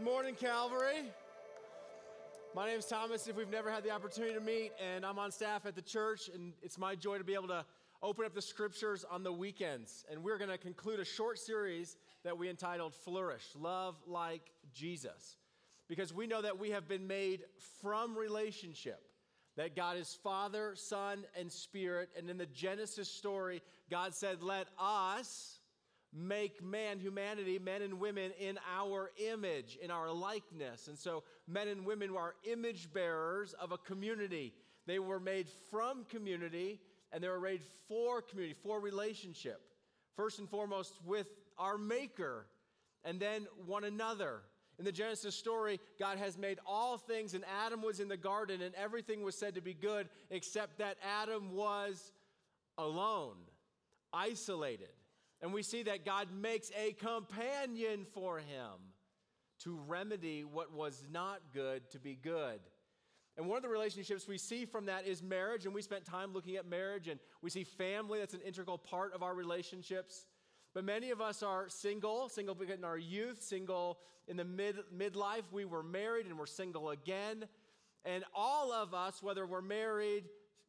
Good morning, Calvary. My name is Thomas. If we've never had the opportunity to meet, and I'm on staff at the church, and it's my joy to be able to open up the scriptures on the weekends. And we're going to conclude a short series that we entitled Flourish Love Like Jesus. Because we know that we have been made from relationship, that God is Father, Son, and Spirit. And in the Genesis story, God said, Let us make man, humanity, men and women in our image, in our likeness. And so men and women are image bearers of a community. They were made from community and they were made for community, for relationship. First and foremost with our Maker and then one another. In the Genesis story, God has made all things, and Adam was in the garden, and everything was said to be good, except that Adam was alone, isolated. And we see that God makes a companion for him to remedy what was not good to be good. And one of the relationships we see from that is marriage, and we spent time looking at marriage, and we see family, that's an integral part of our relationships. But many of us are single, single in our youth, single in the mid midlife. We were married and we're single again. And all of us, whether we're married,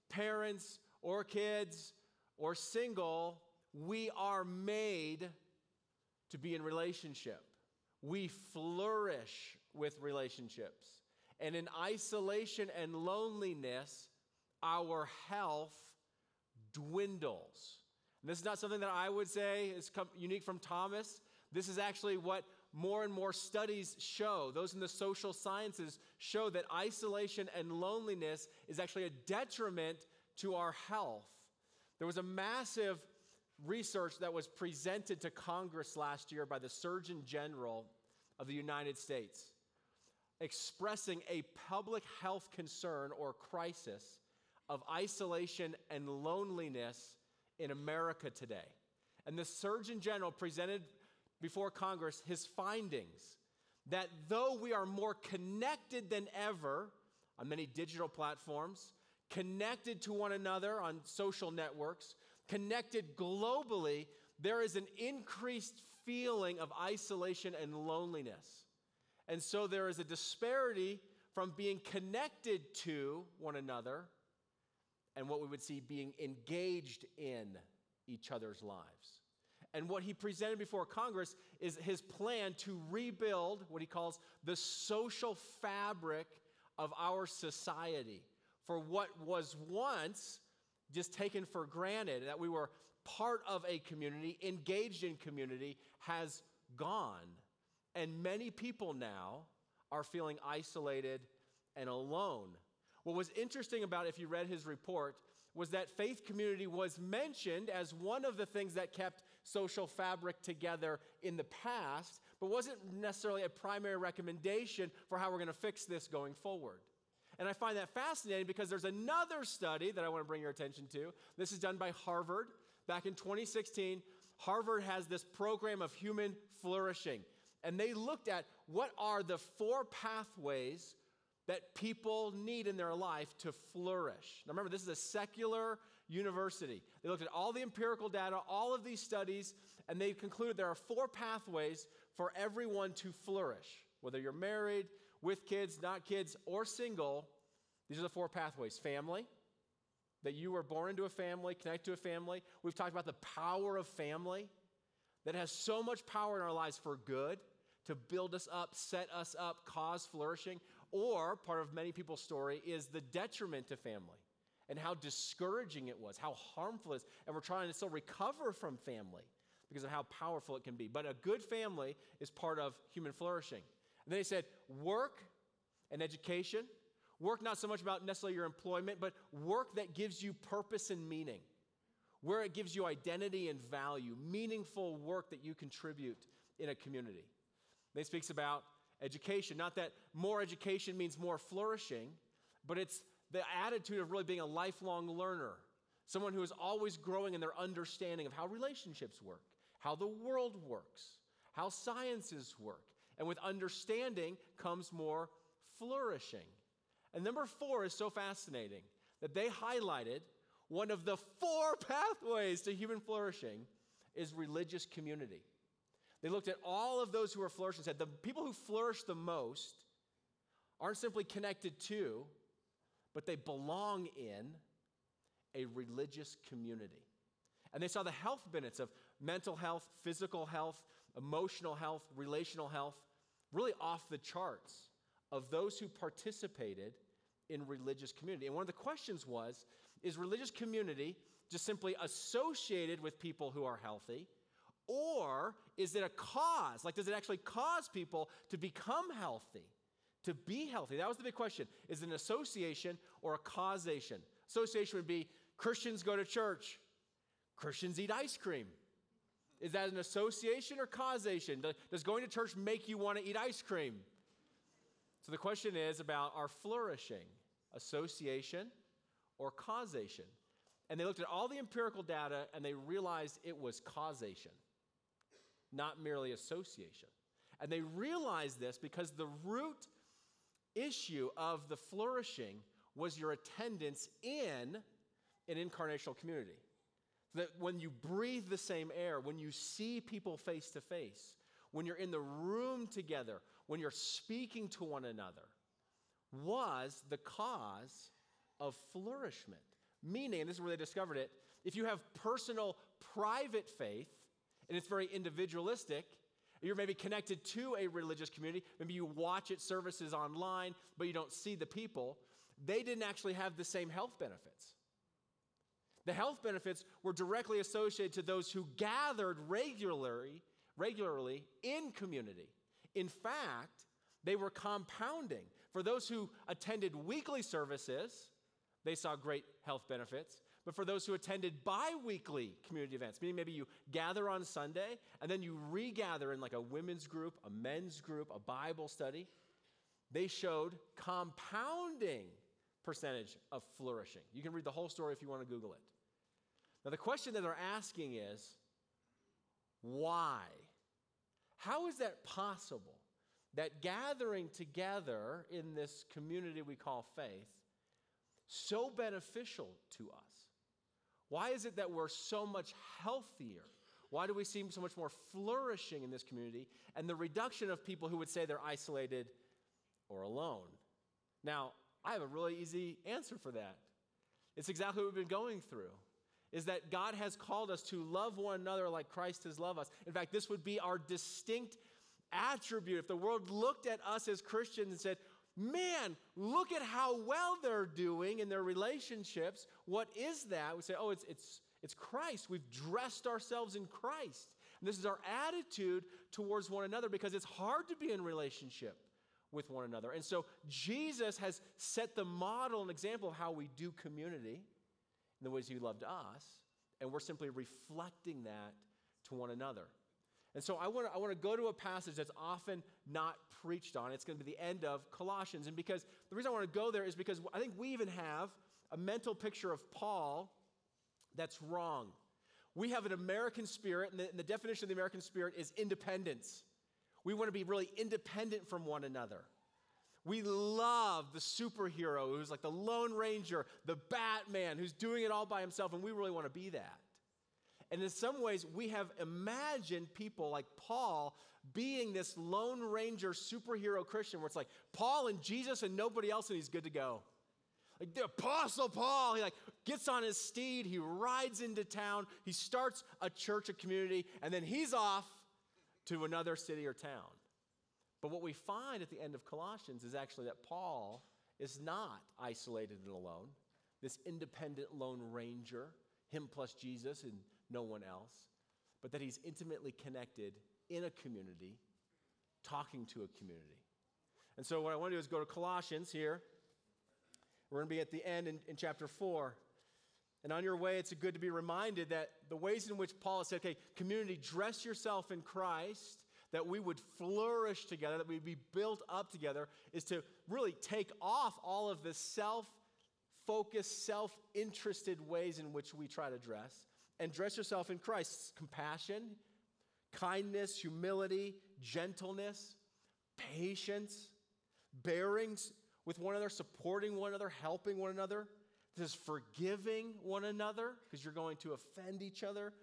parents, or kids, or single, we are made to be in relationship. We flourish with relationships. And in isolation and loneliness, our health dwindles. And this is not something that I would say is unique from Thomas. This is actually what more and more studies show. Those in the social sciences show that isolation and loneliness is actually a detriment to our health. There was a massive research that was presented to Congress last year by the Surgeon General of the United States, expressing a public health concern or crisis of isolation and loneliness in America today. And the Surgeon General presented before Congress his findings that though we are more connected than ever on many digital platforms, connected to one another on social networks, connected globally, there is an increased feeling of isolation and loneliness. And so there is a disparity from being connected to one another and what we would see being engaged in each other's lives. And what he presented before Congress is his plan to rebuild what he calls the social fabric of our society for what was once just taken for granted, that we were part of a community, engaged in community, has gone. And many people now are feeling isolated and alone. What was interesting about if you read his report was that faith community was mentioned as one of the things that kept social fabric together in the past, but wasn't necessarily a primary recommendation for how we're going to fix this going forward. And I find that fascinating because there's another study that I want to bring your attention to. This is done by Harvard back in 2016. Harvard has this program of human flourishing, and they looked at what are the four pathways that people need in their life to flourish. Now, remember, this is a secular university. They looked at all the empirical data, all of these studies, and they concluded there are four pathways for everyone to flourish. Whether you're married, with kids, not kids, or single, these are the four pathways family, that you were born into a family, connect to a family. We've talked about the power of family that has so much power in our lives for good, to build us up, set us up, cause flourishing. Or part of many people's story is the detriment to family and how discouraging it was, how harmful it is. And we're trying to still recover from family because of how powerful it can be. But a good family is part of human flourishing. Then he said, work and education. Work not so much about necessarily your employment, but work that gives you purpose and meaning, where it gives you identity and value, meaningful work that you contribute in a community. Then he speaks about education. Not that more education means more flourishing, but it's the attitude of really being a lifelong learner, someone who is always growing in their understanding of how relationships work, how the world works, how sciences work, and with understanding comes more flourishing. And number four is so fascinating that they highlighted one of the four pathways to human flourishing is religious community. They looked at all of those who were flourishing and said the people who flourish the most aren't simply connected to, but they belong in a religious community. And they saw the health benefits of mental health, physical health, emotional health, relational health, really off the charts of those who participated in religious community. And one of the questions was is religious community just simply associated with people who are healthy? Or is it a cause? Like, does it actually cause people to become healthy, to be healthy? That was the big question. Is it an association or a causation? Association would be Christians go to church, Christians eat ice cream. Is that an association or causation? Does going to church make you want to eat ice cream? So the question is about our flourishing association or causation. And they looked at all the empirical data and they realized it was causation, not merely association. And they realized this because the root issue of the flourishing was your attendance in an incarnational community. That when you breathe the same air, when you see people face to face, when you're in the room together, when you're speaking to one another, was the cause of flourishment. Meaning, and this is where they discovered it, if you have personal, private faith, and it's very individualistic, you're maybe connected to a religious community, maybe you watch its services online, but you don't see the people, they didn't actually have the same health benefits. The health benefits were directly associated to those who gathered regularly, regularly in community. In fact, they were compounding. For those who attended weekly services, they saw great health benefits. But for those who attended bi weekly community events, meaning maybe you gather on Sunday and then you regather in like a women's group, a men's group, a Bible study, they showed compounding percentage of flourishing. You can read the whole story if you want to Google it. Now, the question that they're asking is why? How is that possible that gathering together in this community we call faith so beneficial to us? Why is it that we're so much healthier? Why do we seem so much more flourishing in this community? And the reduction of people who would say they're isolated or alone. Now, I have a really easy answer for that. It's exactly what we've been going through is that God has called us to love one another like Christ has loved us. In fact, this would be our distinct attribute. If the world looked at us as Christians and said, Man, look at how well they're doing in their relationships. What is that? We say, Oh, it's, it's, it's Christ. We've dressed ourselves in Christ. And this is our attitude towards one another because it's hard to be in relationship with one another. And so Jesus has set the model and example of how we do community in the ways He loved us, and we're simply reflecting that to one another. And so I want to I want to go to a passage that's often not preached on. It's going to be the end of Colossians. And because the reason I want to go there is because I think we even have a mental picture of Paul that's wrong. We have an American spirit, and the, and the definition of the American spirit is independence. We want to be really independent from one another. We love the superhero who's like the Lone Ranger, the Batman who's doing it all by himself, and we really want to be that. And in some ways, we have imagined people like Paul being this Lone Ranger superhero Christian where it's like Paul and Jesus and nobody else, and he's good to go. Like the Apostle Paul, he like gets on his steed, he rides into town, he starts a church, a community, and then he's off to another city or town. But what we find at the end of Colossians is actually that Paul is not isolated and alone, this independent lone ranger, him plus Jesus and no one else, but that he's intimately connected in a community, talking to a community. And so, what I want to do is go to Colossians here. We're going to be at the end in, in chapter 4. And on your way, it's good to be reminded that the ways in which Paul said, okay, community, dress yourself in Christ that we would flourish together, that we'd be built up together, is to really take off all of the self focused, self interested ways in which we try to dress and dress yourself in Christ's compassion, kindness, humility, gentleness, patience, bearings with one another, supporting one another, helping one another. This is forgiving one another because you're going to offend each other.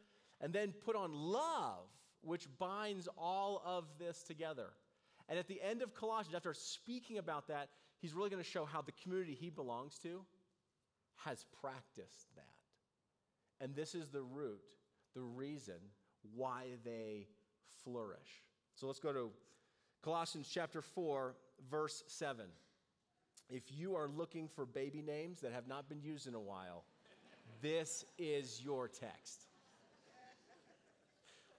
And then put on love which binds all of this together. And at the end of Colossians, after speaking about that, he's really going to show how the community he belongs to has practiced that. And this is the root, the reason why they flourish. So let's go to Colossians chapter 4, verse 7. If you are looking for baby names that have not been used in a while, this is your text.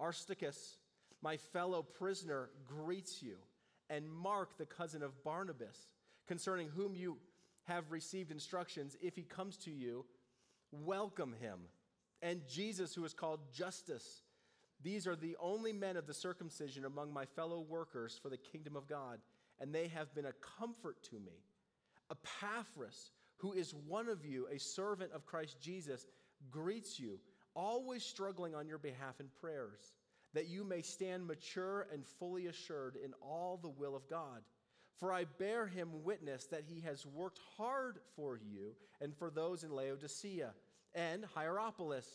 Aristarchus, my fellow prisoner, greets you, and Mark, the cousin of Barnabas, concerning whom you have received instructions. If he comes to you, welcome him. And Jesus, who is called Justus. These are the only men of the circumcision among my fellow workers for the kingdom of God, and they have been a comfort to me. Epaphras, who is one of you, a servant of Christ Jesus, greets you, always struggling on your behalf in prayers, that you may stand mature and fully assured in all the will of God. For I bear him witness that he has worked hard for you and for those in Laodicea and Hierapolis.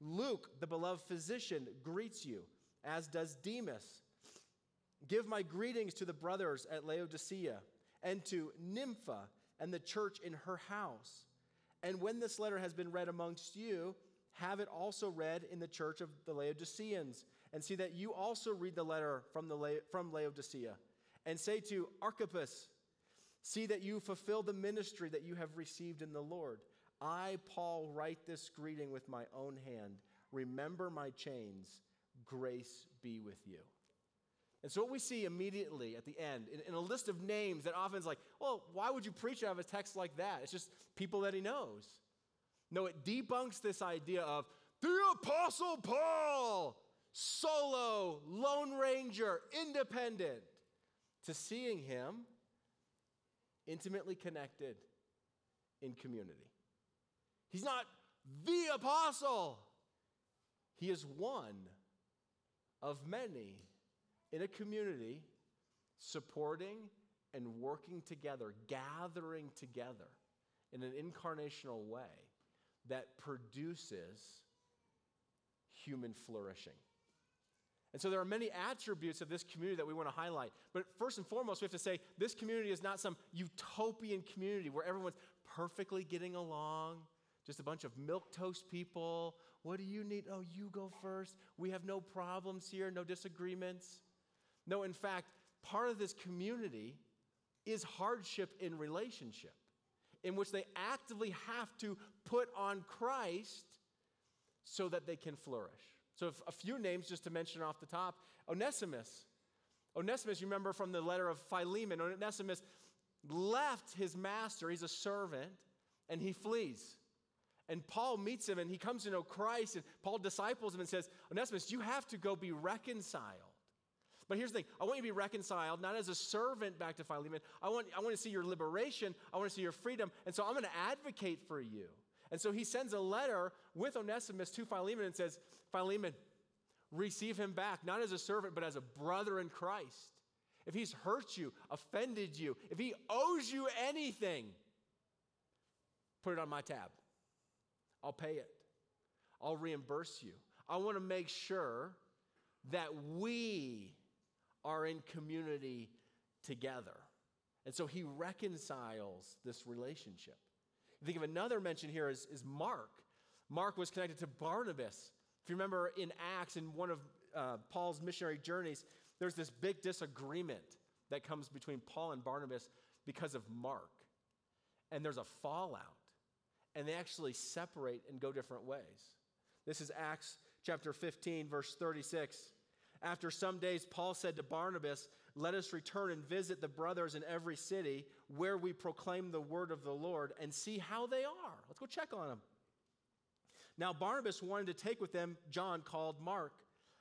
Luke, the beloved physician, greets you, as does Demas. Give my greetings to the brothers at Laodicea and to Nympha and the church in her house. And when this letter has been read amongst you, have it also read in the church of the Laodiceans, and see that you also read the letter from, the La- from Laodicea. And say to Archippus, See that you fulfill the ministry that you have received in the Lord. I, Paul, write this greeting with my own hand. Remember my chains. Grace be with you. And so, what we see immediately at the end, in, in, a list of names that often is like, well, why would you preach out of a text like that? It's just people that he knows. No, it debunks this idea of the Apostle Paul, solo, lone ranger, independent, to seeing him intimately connected in community. He's not the apostle, he is one of many in a community supporting and working together, gathering together in an incarnational way that produces human flourishing. And so there are many attributes of this community that we want to highlight. But first and foremost, we have to say this community is not some utopian community where everyone's perfectly getting along, just a bunch of milk toast people. What do you need? Oh, you go first. We have no problems here, no disagreements. No, in fact, part of this community is hardship in relationship, in which they actively have to put on Christ so that they can flourish. So, a few names just to mention off the top Onesimus. Onesimus, you remember from the letter of Philemon, Onesimus left his master, he's a servant, and he flees. And Paul meets him and he comes to know Christ, and Paul disciples him and says, Onesimus, you have to go be reconciled. But here's the thing I want you to be reconciled, not as a servant back to Philemon. I want, I want to see your liberation, I want to see your freedom. And so I'm going to advocate for you. And so he sends a letter with Onesimus to Philemon and says, Philemon, receive him back, not as a servant, but as a brother in Christ. If he's hurt you, offended you, if he owes you anything, put it on my tab. I'll pay it. I'll reimburse you. I want to make sure that we are in community together. And so he reconciles this relationship. Think of another mention here is, is Mark. Mark was connected to Barnabas. If you remember in Acts, in one of uh, Paul's missionary journeys, there's this big disagreement that comes between Paul and Barnabas because of Mark. And there's a fallout. And they actually separate and go different ways. This is Acts chapter 15, verse 36. After some days, Paul said to Barnabas, Let us return and visit the brothers in every city where we proclaim the word of the Lord and see how they are. Let's go check on them. Now, Barnabas wanted to take with them John called Mark.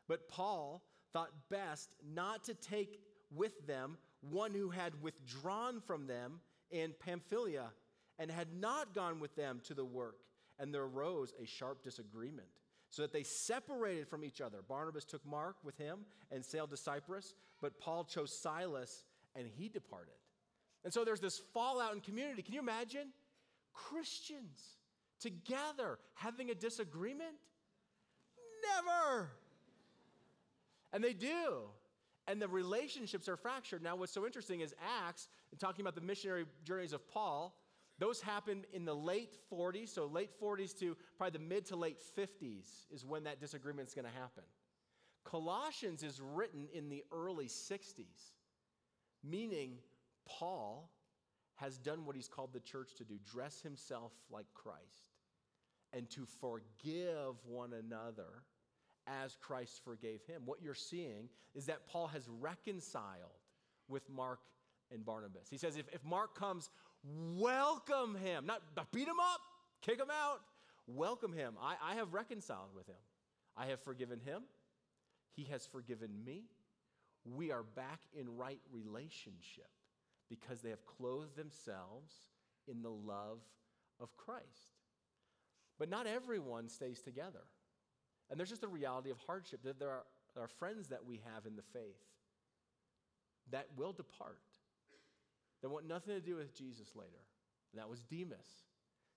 But Paul thought best not to take with them one who had withdrawn from them in Pamphylia and had not gone with them to the work. And there arose a sharp disagreement, so that they separated from each other. Barnabas took Mark with him and sailed to Cyprus, but Paul chose Silas and he departed. And so there's this fallout in community. Can you imagine? Christians together having a disagreement? Never. And they do. And the relationships are fractured. Now, what's so interesting is Acts, and talking about the missionary journeys of Paul, those happened in the late 40s, so late 40s to probably the mid to late 50s is when that disagreement is going to happen. Colossians is written in the early 60s, meaning Paul has done what he's called the church to do dress himself like Christ and to forgive one another as Christ forgave him. What you're seeing is that Paul has reconciled with Mark and Barnabas. He says, if, if Mark comes, welcome him. Not, beat him up, kick him out. Welcome him. I, I have reconciled with him. I have forgiven him. He has forgiven me. We are back in right relationship because they have clothed themselves in the love of Christ. But not everyone stays together. And there's just a reality of hardship that there are, there are friends that we have in the faith that will depart, that want nothing to do with Jesus later. And that was Demas.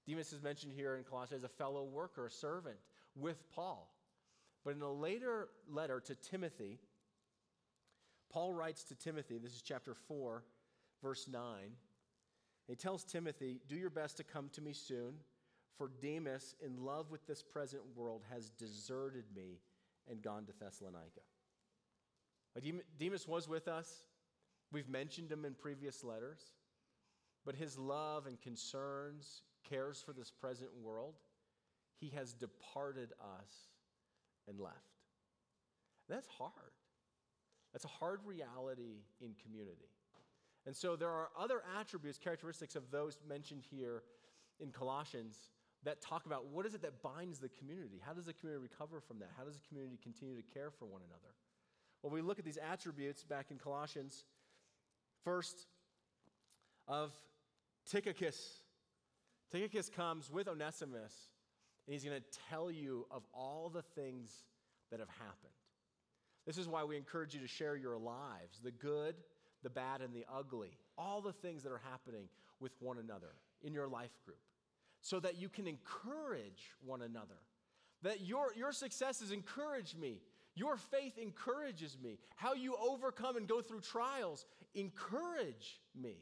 Demas is mentioned here in Colossians as a fellow worker, a servant with Paul. But in a later letter to Timothy, Paul writes to Timothy, this is chapter 4, verse 9. He tells Timothy, Do your best to come to me soon for Demas, in love with this present world, has deserted me and gone to Thessalonica. Demas was with us. We've mentioned him in previous letters. But his love and concerns, cares for this present world, he has departed us and left. That's hard. That's a hard reality in community. And so there are other attributes, characteristics of those mentioned here in Colossians that talk about what is it that binds the community? How does the community recover from that? How does the community continue to care for one another? Well, we look at these attributes back in Colossians. First, of Tychicus. Tychicus comes with Onesimus, and he's going to tell you of all the things that have happened. This is why we encourage you to share your lives the good, the bad, and the ugly, all the things that are happening with one another in your life group so that you can encourage one another. That your, your successes encourage me. Your faith encourages me. How you overcome and go through trials encourage me.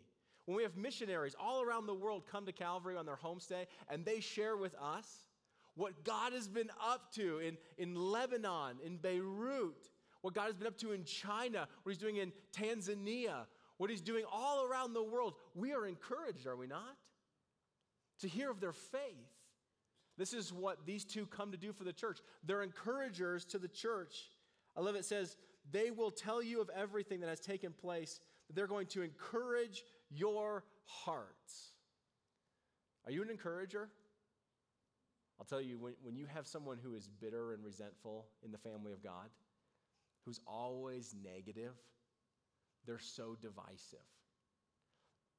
When we have missionaries all around the world come to Calvary on their homestay and they share with us what God has been up to in, in Lebanon, in Beirut, what God has been up to in China, what He's doing in Tanzania, what He's doing all around the world, we are encouraged, are we not? to hear of their faith. This is what these two come to do for the church. They're encouragers to the church. I love it says, they will tell you of everything that has taken place. They're going to encourage your hearts. Are you an encourager? I'll tell you, when, when you have someone who is bitter and resentful in the family of God, who's always negative, they're so divisive.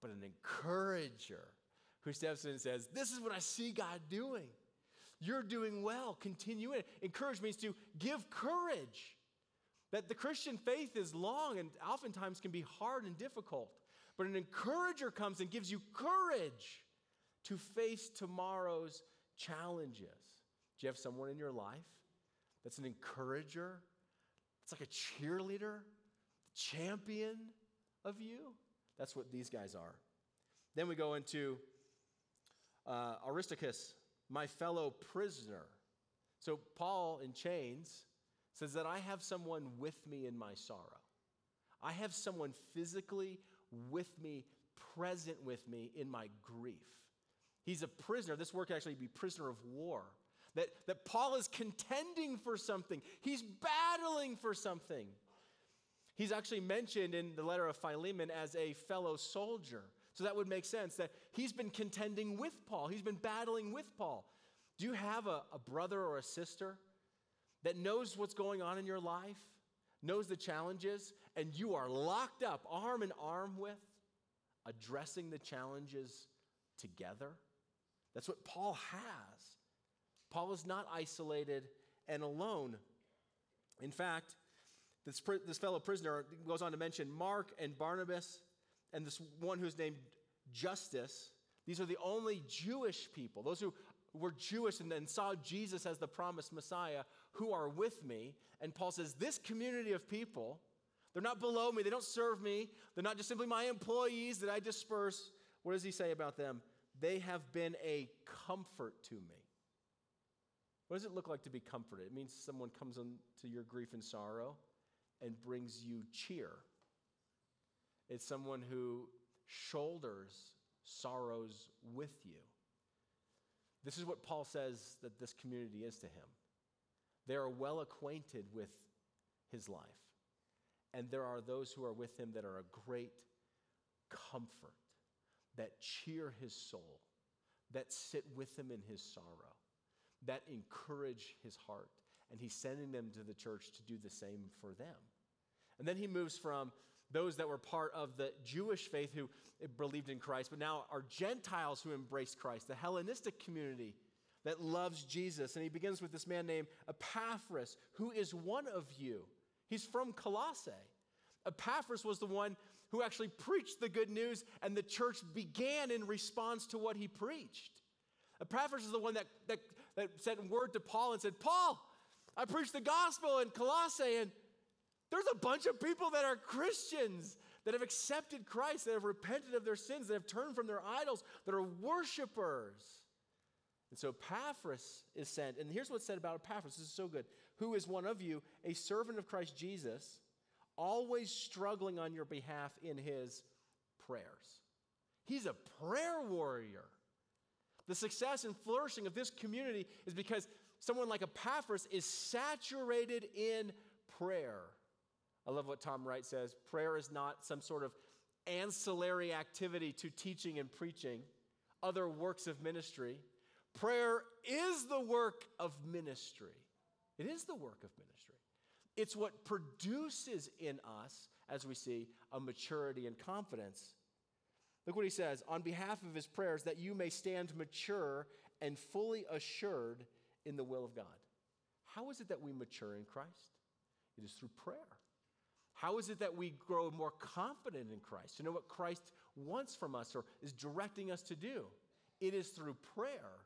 But an encourager who steps in and says, This is what I see God doing. You're doing well. Continue it. Encourage means to give courage. That the Christian faith is long and oftentimes can be hard and difficult. But an encourager comes and gives you courage to face tomorrow's challenges. Do you have someone in your life that's an encourager? It's like a cheerleader, champion of you? That's what these guys are. Then we go into uh, Aristarchus, my fellow prisoner. So Paul in chains says that I have someone with me in my sorrow. I have someone physically with me, present with me in my grief. He's a prisoner. This word can actually be prisoner of war. That, that Paul is contending for something, he's battling for something. He's actually mentioned in the letter of Philemon as a fellow soldier. So that would make sense that he's been contending with Paul, he's been battling with Paul. Do you have a, a brother or a sister that knows what's going on in your life, knows the challenges, and you are locked up arm in arm with, addressing the challenges together. That's what Paul has. Paul is not isolated and alone. In fact, this, this fellow prisoner goes on to mention Mark and Barnabas and this one who's named Justus. These are the only Jewish people, those who were Jewish and then saw Jesus as the promised Messiah, who are with me. And Paul says, This community of people, they're not below me, they don't serve me, they're not just simply my employees that I disperse. What does he say about them? They have been a comfort to me. What does it look like to be comforted? It means someone comes into your grief and sorrow and brings you cheer. It's someone who shoulders sorrows with you. This is what Paul says that this community is to him. They are well acquainted with his life. And there are those who are with him that are a great comfort, that cheer his soul, that sit with him in his sorrow, that encourage his heart. And he's sending them to the church to do the same for them. And then he moves from those that were part of the Jewish faith who believed in Christ, but now are Gentiles who embraced Christ, the Hellenistic community that loves Jesus. And he begins with this man named Epaphras, who is one of you. He's from Colossae. Epaphras was the one who actually preached the good news, and the church began in response to what he preached. Epaphras is the one that, that, that sent word to Paul and said, Paul, I preached the gospel in Colossae, and there's a bunch of people that are Christians that have accepted Christ, that have repented of their sins, that have turned from their idols, that are worshipers. And so Epaphras is sent. And here's what's said about Epaphras. This is so good. Who is one of you, a servant of Christ Jesus, always struggling on your behalf in his prayers. He's a prayer warrior. The success and flourishing of this community is because someone like Epaphras is saturated in prayer. I love what Tom Wright says prayer is not some sort of ancillary activity to teaching and preaching, other works of ministry. Prayer is the work of ministry. It is the work of ministry. It's what produces in us, as we see, a maturity and confidence. Look what he says on behalf of his prayers, that you may stand mature and fully assured in the will of God. How is it that we mature in Christ? It is through prayer. How is it that we grow more confident in Christ, to know what Christ wants from us or is directing us to do? It is through prayer.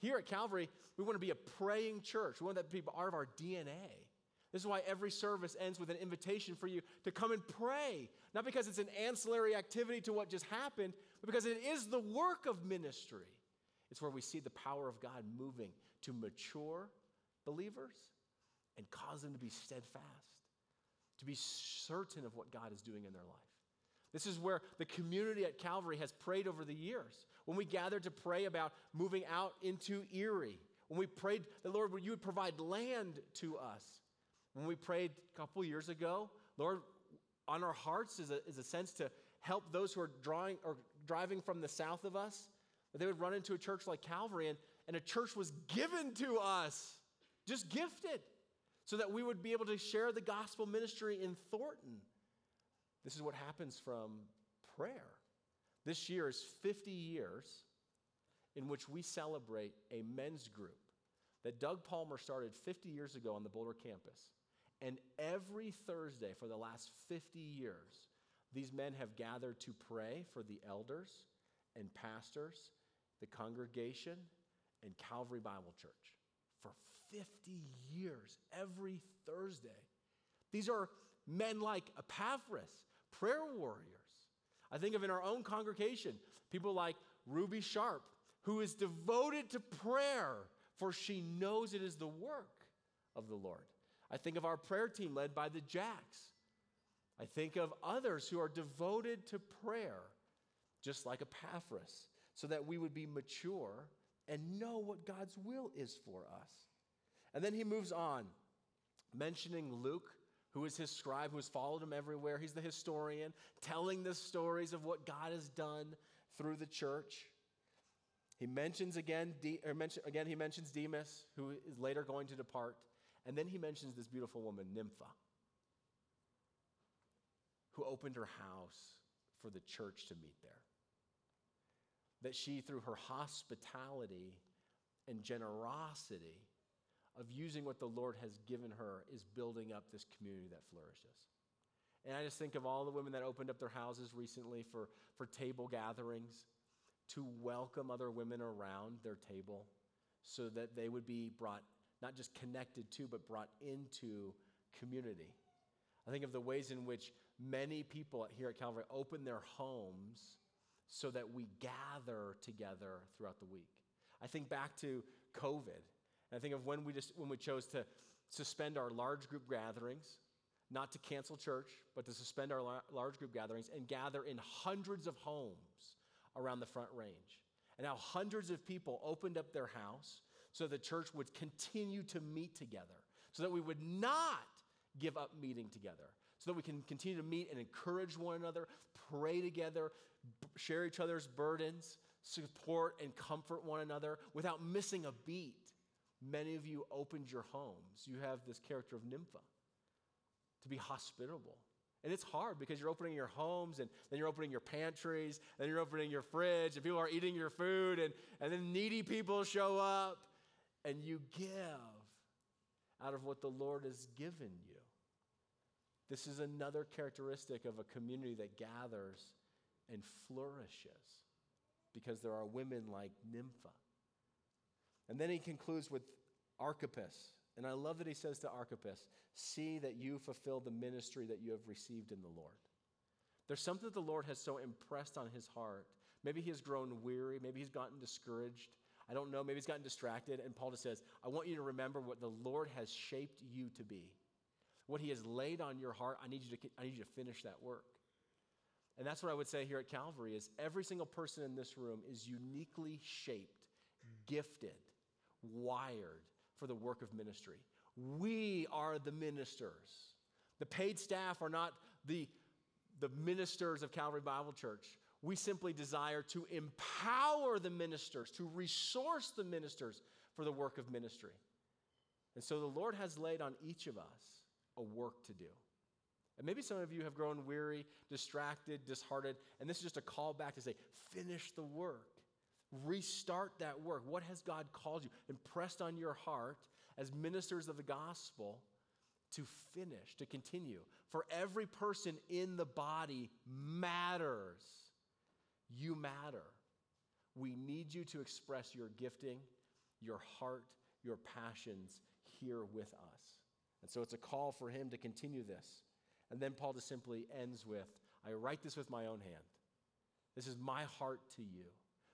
Here at Calvary, we want to be a praying church. We want that to be part of our DNA. This is why every service ends with an invitation for you to come and pray. Not because it's an ancillary activity to what just happened, but because it is the work of ministry. It's where we see the power of God moving to mature believers and cause them to be steadfast to be certain of what God is doing in their life. This is where the community at Calvary has prayed over the years. When we gathered to pray about moving out into Erie, when we prayed that, Lord, you would provide land to us. When we prayed a couple years ago, Lord, on our hearts is a, is a sense to help those who are drawing or driving from the south of us, that they would run into a church like Calvary, and, and a church was given to us, just gifted so that we would be able to share the gospel ministry in Thornton. This is what happens from prayer. This year is 50 years in which we celebrate a men's group that Doug Palmer started 50 years ago on the Boulder campus. And every Thursday for the last 50 years, these men have gathered to pray for the elders and pastors, the congregation, and Calvary Bible Church for 50 years, every Thursday. These are men like Epaphras, prayer warriors. I think of in our own congregation, people like Ruby Sharp, who is devoted to prayer, for she knows it is the work of the Lord. I think of our prayer team led by the Jacks. I think of others who are devoted to prayer, just like Epaphras, so that we would be mature and know what God's will is for us. And then he moves on, mentioning Luke, who is his scribe, who has followed him everywhere. He's the historian, telling the stories of what God has done through the church. He mentions again, or mention, again, he mentions Demas, who is later going to depart. And then he mentions this beautiful woman, Nympha, who opened her house for the church to meet there. That she, through her hospitality and generosity of using what the Lord has given her, is building up this community that flourishes. And I just think of all the women that opened up their houses recently for, for table gatherings to welcome other women around their table so that they would be brought, not just connected to, but brought into community. I think of the ways in which many people here at Calvary open their homes so that we gather together throughout the week. I think back to COVID. And I think of when we just when we chose to suspend our large group gatherings, not to cancel church, but to suspend our large group gatherings and gather in hundreds of homes around the front range. And how hundreds of people opened up their house so the church would continue to meet together, so that we would not give up meeting together, so that we can continue to meet and encourage one another, pray together, share each other's burdens, support and comfort one another without missing a beat. Many of you opened your homes. You have this character of Nympha to be hospitable. And it's hard because you're opening your homes and then you're opening your pantries, then you're opening your fridge, and people are eating your food, and, and then needy people show up, and you give out of what the Lord has given you. This is another characteristic of a community that gathers and flourishes because there are women like Nympha. And then he concludes with Archippus. And I love that he says to Archippus, See that you fulfill the ministry that you have received in the Lord. There's something that the Lord has so impressed on his heart. Maybe he has grown weary. Maybe he's gotten discouraged. I don't know. Maybe he's gotten distracted. And Paul just says, I want you to remember what the Lord has shaped you to be. What he has laid on your heart, I need you to, I need you to finish that work. And that's what I would say here at Calvary is every single person in this room is uniquely shaped, gifted, wired for the work of ministry. We are the ministers. The paid staff are not the, the ministers of Calvary Bible Church. We simply desire to empower the ministers, to resource the ministers for the work of ministry. And so the Lord has laid on each of us a work to do. And maybe some of you have grown weary, distracted, disheartened, and this is just a call back to say, finish the work. Restart that work. What has God called you, impressed on your heart as ministers of the gospel to finish, to continue? For every person in the body matters. You matter. We need you to express your gifting, your heart, your passions here with us. And so it's a call for him to continue this. And then Paul just simply ends with I write this with my own hand. This is my heart to you.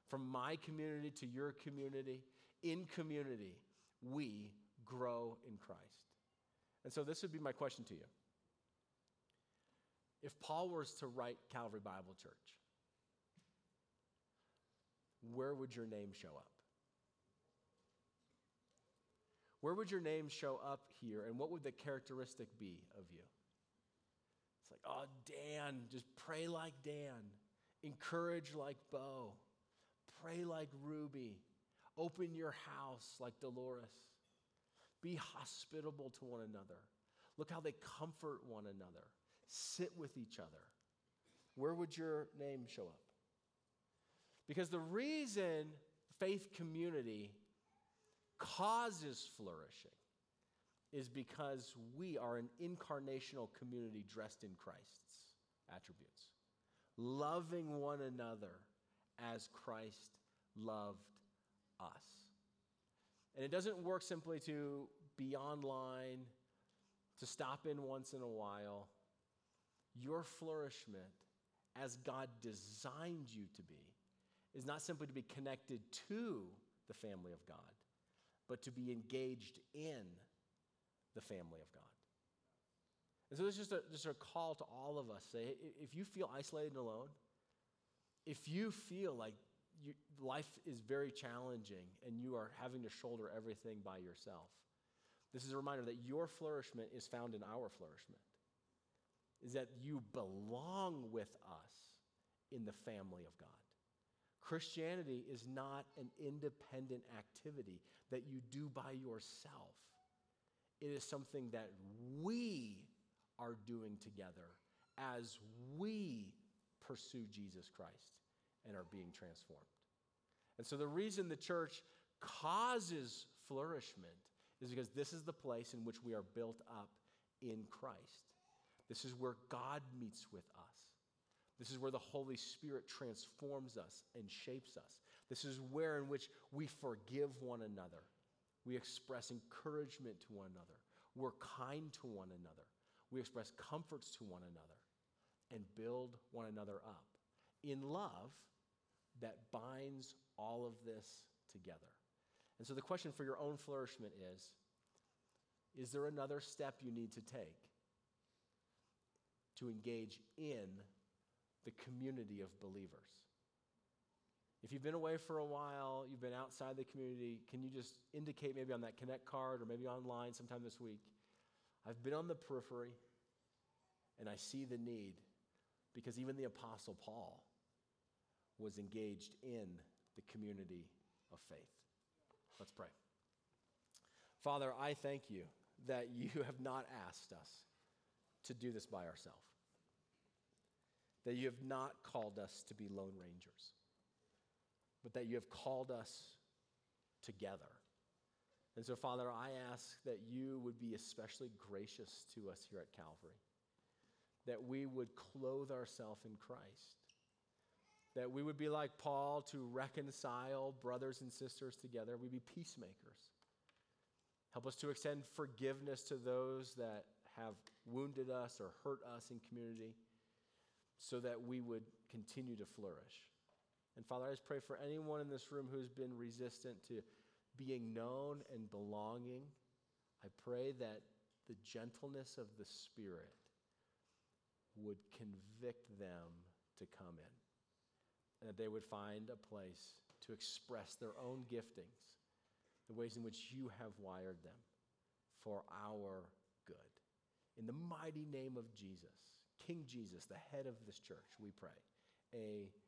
From my community to your community, in community, we grow in Christ. And so this would be my question to you. If Paul was to write Calvary Bible Church, where would your name show up? Where would your name show up here, and what would the characteristic be of you? It's like, oh, Dan, just pray like Dan, encourage like Bo, pray like Ruby, open your house like Dolores, be hospitable to one another. Look how they comfort one another, sit with each other. Where would your name show up? Because the reason faith community causes flourishing is because we are an incarnational community dressed in Christ's attributes, loving one another as Christ loved us. And it doesn't work simply to be online, to stop in once in a while. Your flourishment, as God designed you to be, is not simply to be connected to the family of God, but to be engaged in the family of God. And so is just a, just a call to all of us. Say, if you feel isolated and alone, if you feel like you, life is very challenging and you are having to shoulder everything by yourself, this is a reminder that your flourishment is found in our flourishment. Is that you belong with us in the family of God. Christianity is not an independent activity that you do by yourself. It is something that we are doing together as we pursue Jesus Christ and are being transformed. And so the reason the church causes flourishment is because this is the place in which we are built up in Christ. This is where God meets with us. This is where the Holy Spirit transforms us and shapes us. This is where in which we forgive one another. We express encouragement to one another. We're kind to one another. We express comforts to one another and build one another up in love that binds all of this together. And so the question for your own flourishment is Is there another step you need to take to engage in the community of believers? If you've been away for a while, you've been outside the community, can you just indicate maybe on that Connect card or maybe online sometime this week? I've been on the periphery and I see the need because even the Apostle Paul was engaged in the community of faith. Let's pray. Father, I thank you that you have not asked us to do this by ourselves, that you have not called us to be lone rangers, but that you have called us together. And so, Father, I ask that you would be especially gracious to us here at Calvary, that we would clothe ourselves in Christ that we would be like Paul to reconcile brothers and sisters together. We'd be peacemakers. Help us to extend forgiveness to those that have wounded us or hurt us in community so that we would continue to flourish. And Father, I just pray for anyone in this room who's been resistant to being known and belonging. I pray that the gentleness of the Spirit would convict them to come in and that they would find a place to express their own giftings, the ways in which you have wired them for our good. In the mighty name of Jesus, King Jesus, the head of this church, we pray. Amen.